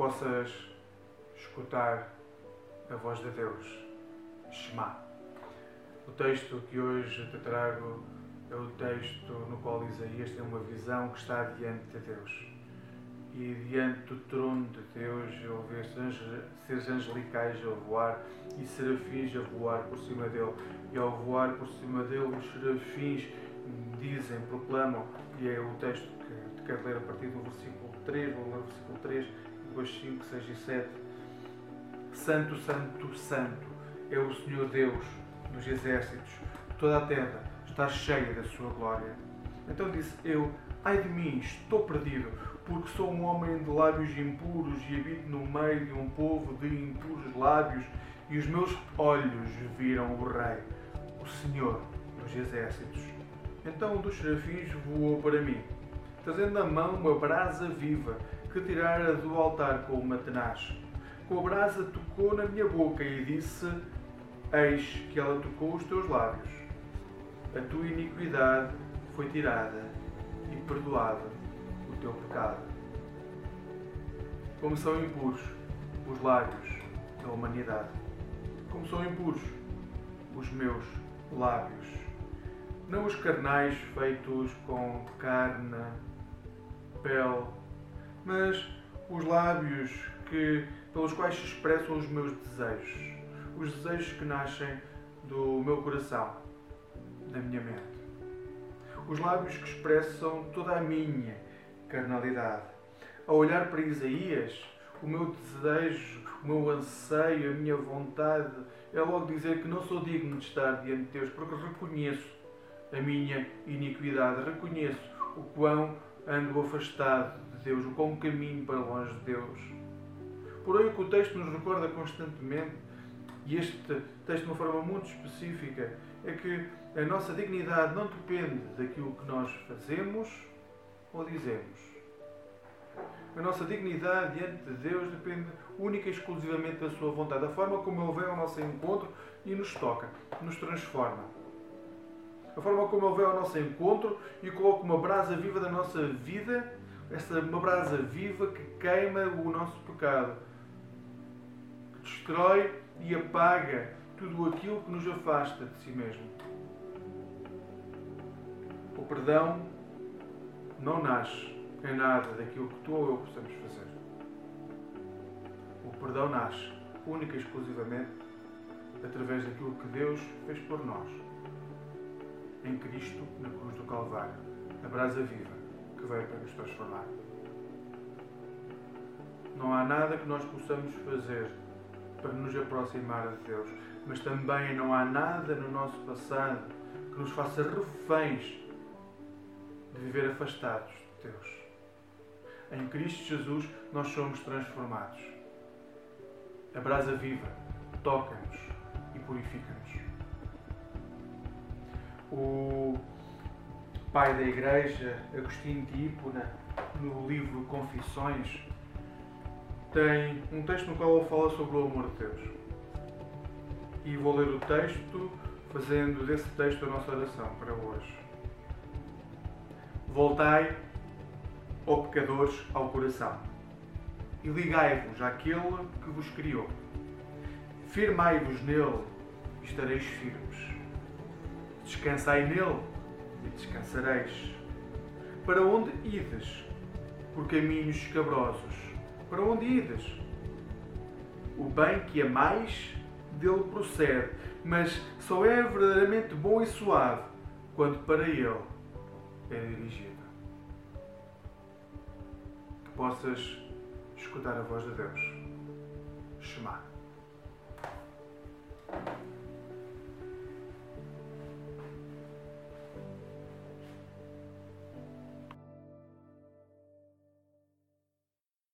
possas escutar a voz de Deus. Shema. O texto que hoje te trago é o texto no qual Isaías tem uma visão que está diante de Deus. E diante do trono de Deus eu vejo seres angelicais a voar e serafins a voar por cima dele. E ao voar por cima dele, os serafins dizem, proclamam, e é o texto que te quero ler a partir do versículo 3, vou ler o versículo 3, depois 5, 6 e 7. Santo, Santo, Santo é o Senhor Deus dos exércitos, toda a terra está cheia da sua glória. Então disse eu: Ai de mim, estou perdido, porque sou um homem de lábios impuros e habito no meio de um povo de impuros lábios, e os meus olhos viram o Rei, o Senhor dos exércitos. Então um dos serafins voou para mim, trazendo na mão uma brasa viva que tirara do altar com uma tenaz. Com a brasa tocou na minha boca e disse: Eis que ela tocou os teus lábios. A tua iniquidade foi tirada e perdoada o teu pecado. Como são impuros os lábios da humanidade. Como são impuros os meus lábios. Não os carnais feitos com carne, pele, mas os lábios que, pelos quais se expressam os meus desejos os desejos que nascem do meu coração, da minha mente. Os lábios que expressam toda a minha carnalidade. Ao olhar para Isaías, o meu desejo, o meu anseio, a minha vontade é logo dizer que não sou digno de estar diante de Deus, porque reconheço a minha iniquidade, reconheço o quão ando afastado de Deus, o quão caminho para longe de Deus. Porém, o que o texto nos recorda constantemente e este texto de uma forma muito específica, é que a nossa dignidade não depende daquilo que nós fazemos ou dizemos. A nossa dignidade diante de Deus depende única e exclusivamente da Sua vontade, da forma como Ele vem ao nosso encontro e nos toca, nos transforma. A forma como Ele vem ao nosso encontro e coloca uma brasa viva da nossa vida, essa uma brasa viva que queima o nosso pecado, que destrói e apaga tudo aquilo que nos afasta de si mesmo. O perdão não nasce em nada daquilo que tu ou eu possamos fazer. O perdão nasce única e exclusivamente através daquilo que Deus fez por nós. Em Cristo, na cruz do Calvário, a brasa viva que veio para nos transformar. Não há nada que nós possamos fazer para nos aproximar de Deus. Mas também não há nada no nosso passado que nos faça reféns de viver afastados de Deus. Em Cristo Jesus nós somos transformados. A brasa viva toca-nos e purifica-nos. O pai da Igreja, Agostinho de Hipona, no livro Confissões, tem um texto no qual ele fala sobre o amor de Deus. E vou ler o texto, fazendo desse texto a nossa oração para hoje. Voltai, ó pecadores, ao coração, e ligai-vos àquele que vos criou. Firmai-vos nele e estareis firmes. Descansai nele e descansareis. Para onde ides? Por caminhos escabrosos para onde ides? O bem que amais dele procede, mas só é verdadeiramente bom e suave quando para ele é dirigido. Que possas escutar a voz de Deus. Shema.